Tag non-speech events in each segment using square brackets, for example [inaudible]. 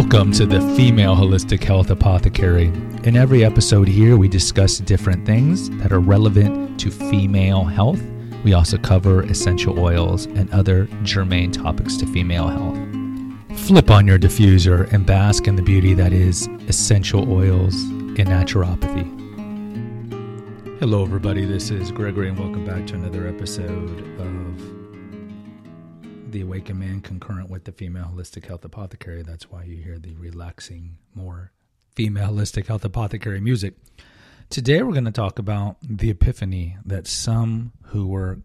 Welcome to the Female Holistic Health Apothecary. In every episode here, we discuss different things that are relevant to female health. We also cover essential oils and other germane topics to female health. Flip on your diffuser and bask in the beauty that is essential oils in naturopathy. Hello, everybody. This is Gregory, and welcome back to another episode of the Awakened Man concurrent with the Female Holistic Health Apothecary. That's why you hear the relaxing, more female holistic health apothecary music. Today, we're going to talk about the epiphany that some who were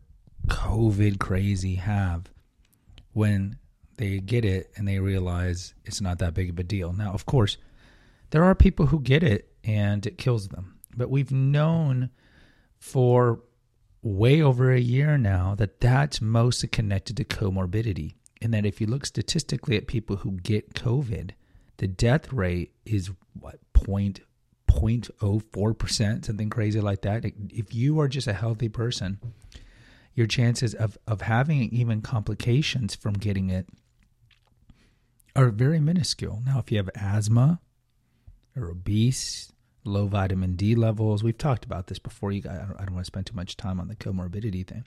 COVID crazy have when they get it and they realize it's not that big of a deal. Now, of course, there are people who get it and it kills them, but we've known for way over a year now that that's mostly connected to comorbidity. And that if you look statistically at people who get COVID, the death rate is what, point, 0.04%, something crazy like that. If you are just a healthy person, your chances of, of having even complications from getting it are very minuscule. Now, if you have asthma or obese, low vitamin D levels. We've talked about this before. You, I don't, I don't want to spend too much time on the comorbidity thing.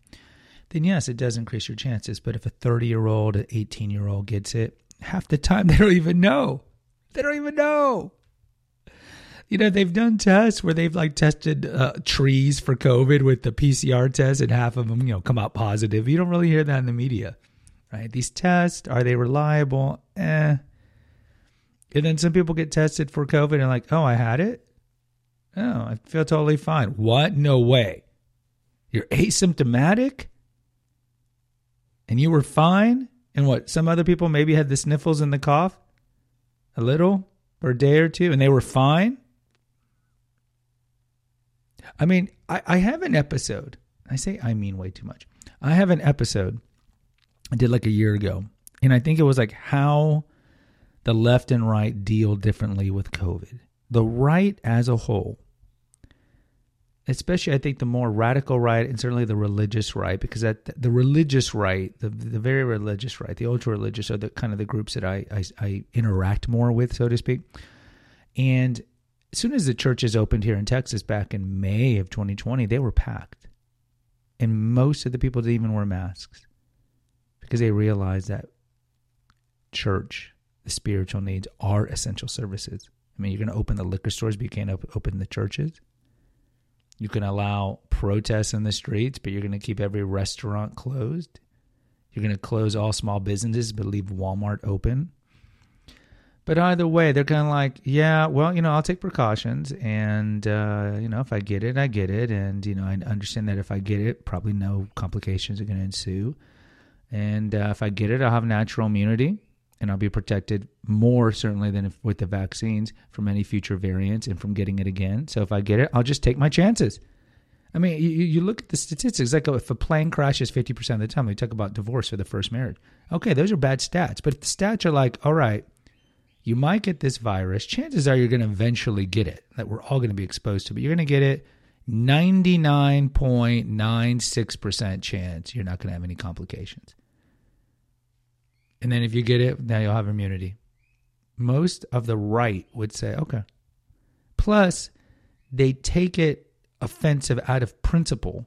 Then yes, it does increase your chances. But if a 30 year old, an 18 year old gets it, half the time they don't even know. They don't even know. You know, they've done tests where they've like tested uh, trees for COVID with the PCR test, and half of them, you know, come out positive. You don't really hear that in the media, right? These tests are they reliable? Eh. And then some people get tested for COVID and like, oh, I had it. Oh, I feel totally fine. What? No way. You're asymptomatic? And you were fine? And what? Some other people maybe had the sniffles and the cough? A little? For a day or two? And they were fine? I mean, I, I have an episode. I say I mean way too much. I have an episode I did like a year ago. And I think it was like how the left and right deal differently with COVID. The right as a whole especially I think the more radical right and certainly the religious right, because that the religious right, the the very religious right, the ultra religious are the kind of the groups that I, I, I interact more with, so to speak. And as soon as the churches opened here in Texas back in May of 2020, they were packed, and most of the people didn't even wear masks because they realized that church, the spiritual needs, are essential services. I mean, you're going to open the liquor stores, but you can't open the churches you can allow protests in the streets, but you're going to keep every restaurant closed. You're going to close all small businesses, but leave Walmart open. But either way, they're kind of like, yeah, well, you know, I'll take precautions. And, uh, you know, if I get it, I get it. And, you know, I understand that if I get it, probably no complications are going to ensue. And uh, if I get it, I'll have natural immunity and I'll be protected more certainly than if, with the vaccines from any future variants and from getting it again. So if I get it, I'll just take my chances. I mean, you, you look at the statistics. Like oh, if a plane crashes 50% of the time, we talk about divorce for the first marriage. Okay, those are bad stats. But if the stats are like, all right, you might get this virus, chances are you're going to eventually get it, that we're all going to be exposed to, but you're going to get it 99.96% chance you're not going to have any complications. And then if you get it, now you'll have immunity. Most of the right would say, okay. Plus, they take it offensive out of principle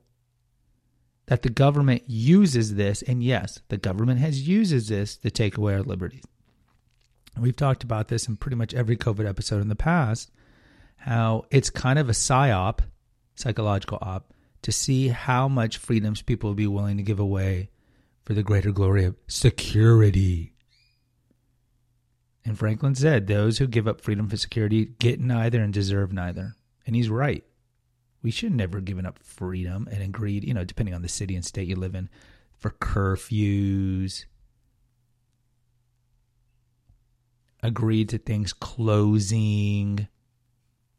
that the government uses this. And yes, the government has uses this to take away our liberties. We've talked about this in pretty much every COVID episode in the past, how it's kind of a psyop, psychological op, to see how much freedoms people will be willing to give away for the greater glory of security. And Franklin said, Those who give up freedom for security get neither and deserve neither. And he's right. We should never have given up freedom and agreed, you know, depending on the city and state you live in, for curfews, agreed to things closing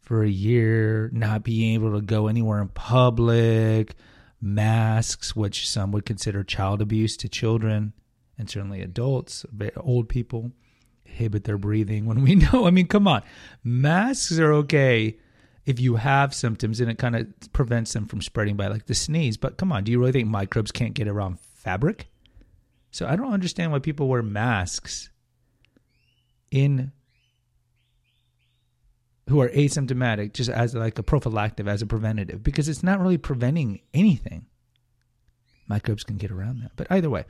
for a year, not being able to go anywhere in public, masks, which some would consider child abuse to children and certainly adults, old people, inhibit their breathing when we [laughs] know. I mean, come on. Masks are okay if you have symptoms and it kind of prevents them from spreading by like the sneeze. But come on, do you really think microbes can't get around fabric? So I don't understand why people wear masks in who are asymptomatic just as like a prophylactic, as a preventative, because it's not really preventing anything. Microbes can get around that. But either way,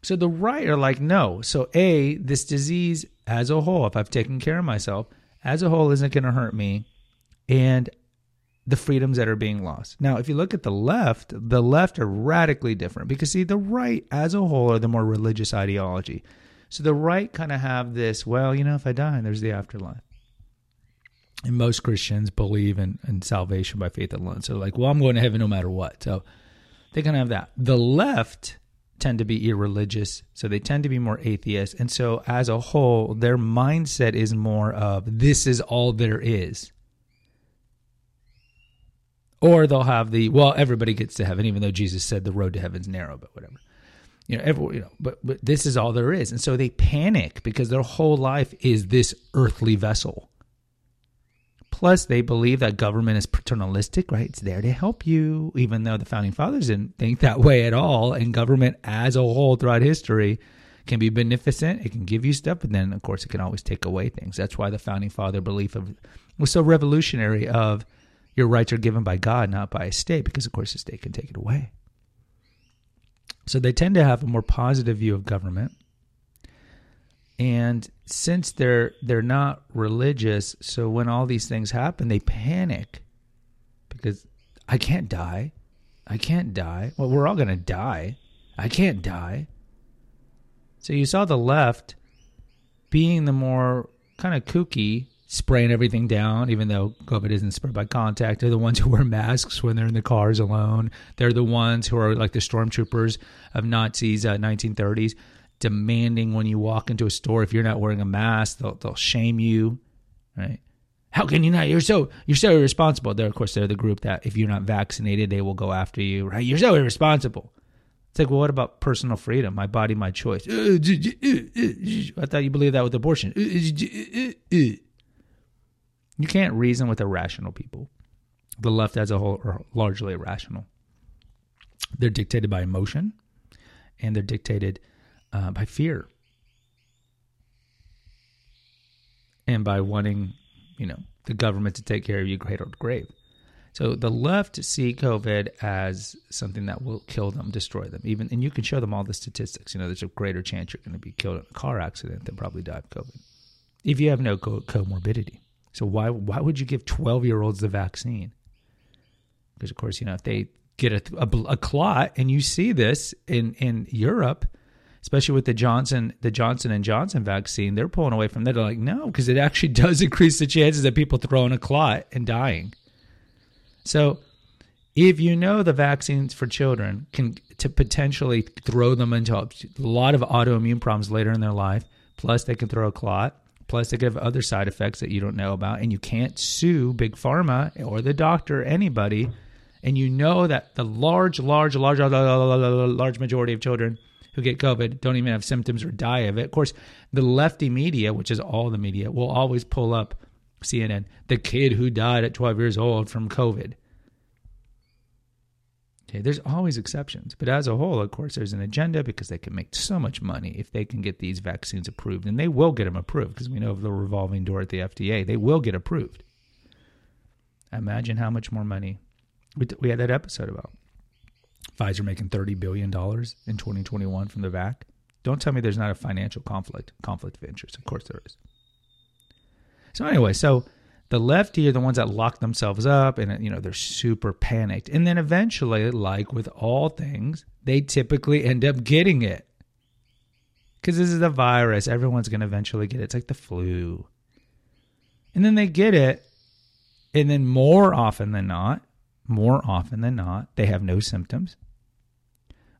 so the right are like, no. So, A, this disease as a whole, if I've taken care of myself, as a whole isn't going to hurt me. And the freedoms that are being lost. Now, if you look at the left, the left are radically different because, see, the right as a whole are the more religious ideology. So the right kind of have this, well, you know, if I die, there's the afterlife. And most Christians believe in, in salvation by faith alone. So, like, well, I'm going to heaven no matter what. So they kind of have that. The left tend to be irreligious, so they tend to be more atheist. And so, as a whole, their mindset is more of this is all there is. Or they'll have the well, everybody gets to heaven, even though Jesus said the road to heaven's narrow, but whatever. You know, every, you know, but but this is all there is, and so they panic because their whole life is this earthly vessel. Plus, they believe that government is paternalistic, right? It's there to help you, even though the founding fathers didn't think that [laughs] way at all. And government as a whole throughout history can be beneficent. It can give you stuff, but then, of course, it can always take away things. That's why the founding father belief of was so revolutionary of your rights are given by God, not by a state, because of course the state can take it away. So they tend to have a more positive view of government. And since they're they're not religious, so when all these things happen, they panic because I can't die. I can't die. Well, we're all going to die. I can't die. So you saw the left being the more kind of kooky spraying everything down, even though COVID isn't spread by contact. They're the ones who wear masks when they're in the cars alone. They're the ones who are like the stormtroopers of Nazis, uh, 1930s, demanding when you walk into a store if you're not wearing a mask, they'll, they'll shame you, right? How can you not? You're so you're so irresponsible. They're of course they're the group that if you're not vaccinated, they will go after you, right? You're so irresponsible. It's like, well, what about personal freedom? My body, my choice. Uh, uh, uh, I thought you believed that with abortion. You can't reason with irrational people. The left as a whole are largely irrational. They're dictated by emotion and they're dictated uh, by fear and by wanting, you know, the government to take care of you cradle to grave. So the left see COVID as something that will kill them, destroy them. Even and you can show them all the statistics. You know, there's a greater chance you're going to be killed in a car accident than probably die of COVID if you have no co- comorbidity. So why why would you give 12 year olds the vaccine? Because of course, you know, if they get a, a, a, clot, and you see this in in Europe, especially with the Johnson the Johnson and Johnson vaccine, they're pulling away from that. They're like, no, because it actually [laughs] does increase the chances of people throwing a clot and dying. So, if you know the vaccines for children can to potentially throw them into a lot of autoimmune problems later in their life, plus they can throw a clot Plus, they could have other side effects that you don't know about, and you can't sue big pharma or the doctor, or anybody. And you know that the large, large, large, large majority of children who get COVID don't even have symptoms or die of it. Of course, the lefty media, which is all the media, will always pull up CNN, the kid who died at 12 years old from COVID. Okay, there's always exceptions, but as a whole, of course, there's an agenda because they can make so much money if they can get these vaccines approved, and they will get them approved because we know of the revolving door at the FDA. They will get approved. Imagine how much more money we, we had that episode about Pfizer making thirty billion dollars in 2021 from the vac. Don't tell me there's not a financial conflict conflict of interest. Of course there is. So anyway, so the lefty are the ones that lock themselves up and you know they're super panicked and then eventually like with all things they typically end up getting it because this is a virus everyone's going to eventually get it it's like the flu and then they get it and then more often than not more often than not they have no symptoms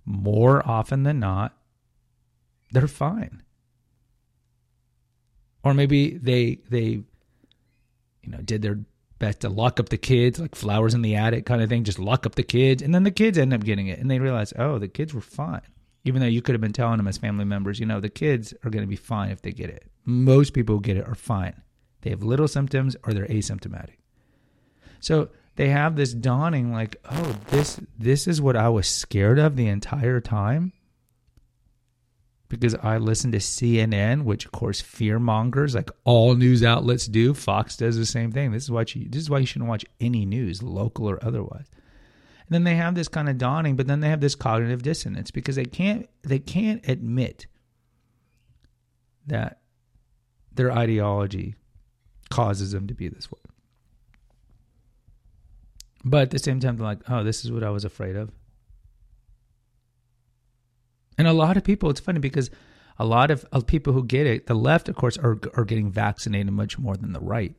more often than not they're fine or maybe they they you know, did their best to lock up the kids, like flowers in the attic kind of thing, just lock up the kids. And then the kids end up getting it. And they realize, oh, the kids were fine. Even though you could have been telling them as family members, you know, the kids are going to be fine if they get it. Most people who get it are fine. They have little symptoms or they're asymptomatic. So they have this dawning like, oh, this this is what I was scared of the entire time. because I listened to CNN, which of course fear mongers like all news outlets do. Fox does the same thing. This is why you this is why you shouldn't watch any news, local or otherwise. And then they have this kind of dawning, but then they have this cognitive dissonance because they can't they can't admit that their ideology causes them to be this way. But at the same time, they're like, oh, this is what I was afraid of. And a lot of people, it's funny because a lot of, of people who get it, the left, of course, are, are getting vaccinated much more than the right.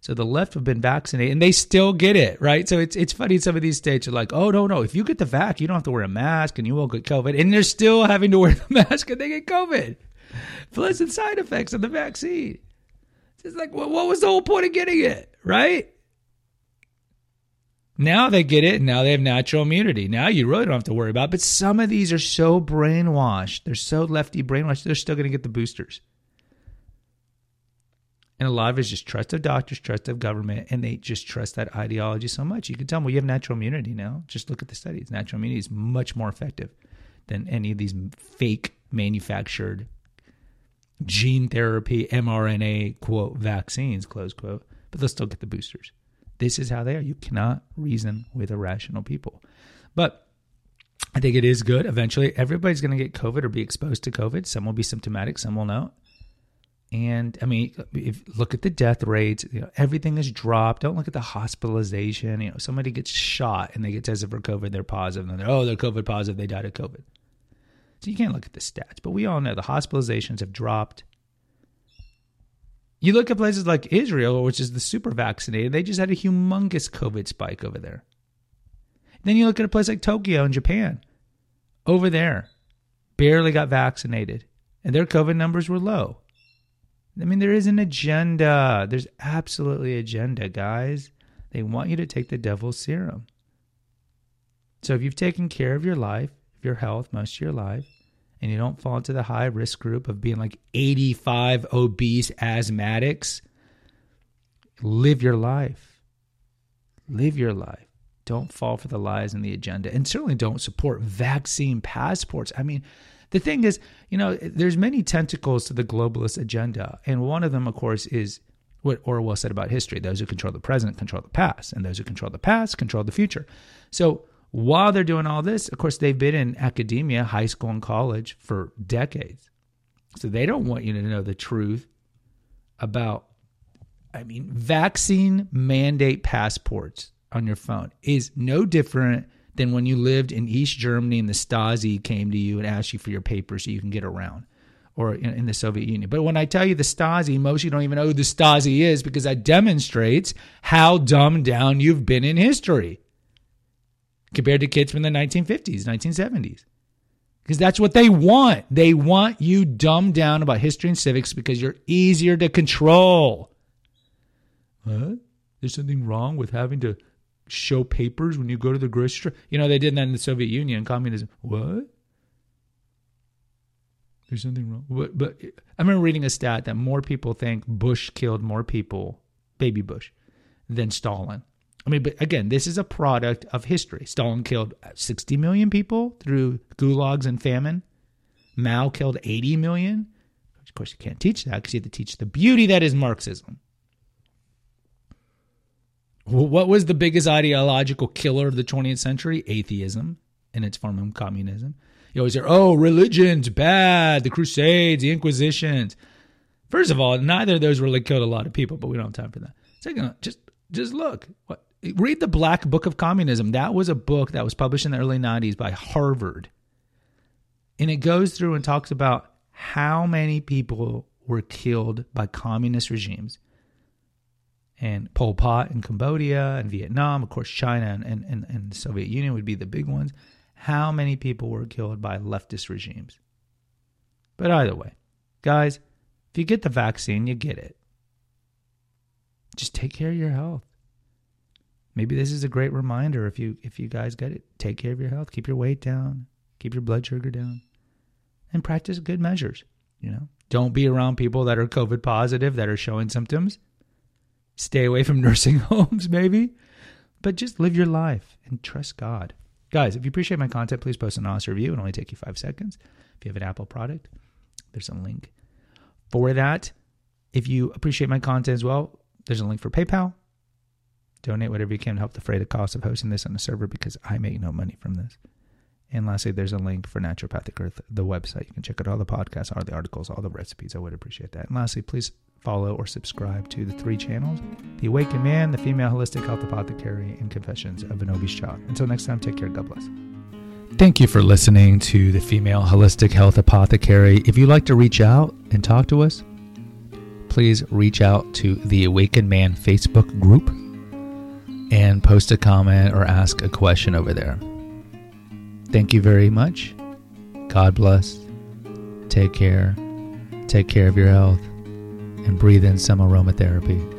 So the left have been vaccinated and they still get it, right? So it's it's funny. Some of these states are like, oh no no, if you get the vac, you don't have to wear a mask and you won't get COVID, and they're still having to [laughs] wear the mask and they get COVID. Pleasant side effects of the vaccine. It's like, what was the whole point of getting it, right? Now they get it, now they have natural immunity. Now you really don't have to worry about. It. But some of these are so brainwashed. They're so lefty brainwashed. They're still going to get the boosters. And a lot of it is just trust of doctors, trust of government, and they just trust that ideology so much. You can tell them, well, you have natural immunity now. Just look at the studies. Natural immunity is much more effective than any of these fake manufactured gene therapy, mRNA, quote, vaccines, close quote, but they'll still get the boosters. This is how they are. You cannot reason with irrational people. But I think it is good. Eventually, everybody's going to get COVID or be exposed to COVID. Some will be symptomatic, some will not. And I mean, if look at the death rates, you know, everything is dropped. Don't look at the hospitalization. You know, somebody gets shot and they get tested for COVID, they're positive, and they're oh, they're COVID positive, they died of COVID. So you can't look at the stats, but we all know the hospitalizations have dropped. You look at places like Israel, which is the super vaccinated, they just had a humongous COVID spike over there. Then you look at a place like Tokyo in Japan. Over there, barely got vaccinated, and their COVID numbers were low. I mean, there is an agenda. There's absolutely agenda, guys. They want you to take the devil's serum. So if you've taken care of your life, your health most of your life, and you don't fall into the high risk group of being like 85 obese asthmatics, live your life. Live your life. Don't fall for the lies and the agenda. And certainly don't support vaccine passports. I mean, the thing is, you know, there's many tentacles to the globalist agenda, and one of them, of course, is what Orwell said about history: those who control the present control the past, and those who control the past control the future. So while they're doing all this, of course, they've been in academia, high school and college for decades. So they don't want you to know the truth about, I mean, vaccine mandate passports on your phone is no different than when you lived in East Germany and the Stasi came to you and asked you for your papers so you can get around or in, the Soviet Union. But when I tell you the Stasi, most of you don't even know who the Stasi is because that demonstrates how dumbed down you've been in history compared to kids from the 1950s, 1970s. Because that's what they want. They want you dumbed down about history and civics because you're easier to control. What? There's something wrong with having to show papers when you go to the grocery store. You know, they did that in the Soviet Union, communism. What? There's something wrong. But, but I remember reading a stat that more people think Bush killed more people, baby Bush, than Stalin. I mean, but again, this is a product of history. Stalin killed 60 million people through gulags and famine. Mao killed 80 million. Of course, you can't teach that because you have to teach the beauty that is Marxism. What was the biggest ideological killer of the 20th century? Atheism in its form of communism. You always hear, oh, religion's bad, the Crusades, the Inquisitions. First of all, neither of those really killed a lot of people, but we don't have time for that. Second, just just look. What read the Black Book of Communism. That was a book that was published in the early 90s by Harvard. And it goes through and talks about how many people were killed by communist regimes and Pol Pot in Cambodia and Vietnam, of course, China and, and, and, the Soviet Union would be the big ones. How many people were killed by leftist regimes? But either way, guys, if you get the vaccine, you get it. Just take care of your health. Maybe this is a great reminder if you if you guys get it, take care of your health, keep your weight down, keep your blood sugar down, and practice good measures. You know, don't be around people that are COVID positive that are showing symptoms Stay away from [laughs] nursing homes, maybe. But just live your life and trust God. Guys, if you appreciate my content, please post an honest review. It'll only take you five seconds. If you have an Apple product, There's a link for that. If you appreciate my content as well, there's a link for PayPal. Donate whatever you can to help defray the cost of hosting this on the server because I make no money from this. And lastly, there's a link for Naturopathic Earth, the website. You can check out all the podcasts, all the articles, all the recipes. I would appreciate that. And lastly, please follow or subscribe to the three channels The Awakened Man, The Female Holistic Health Apothecary, and Confessions of an Obese Child. Until next time, take care. God bless. Thank you for listening to The Female Holistic Health Apothecary. If you'd like to reach out and talk to us, please reach out to the Awakened Man Facebook group and post a comment or ask a question over there. Thank you very much. God bless. Take care. Take care of your health and breathe in some aromatherapy.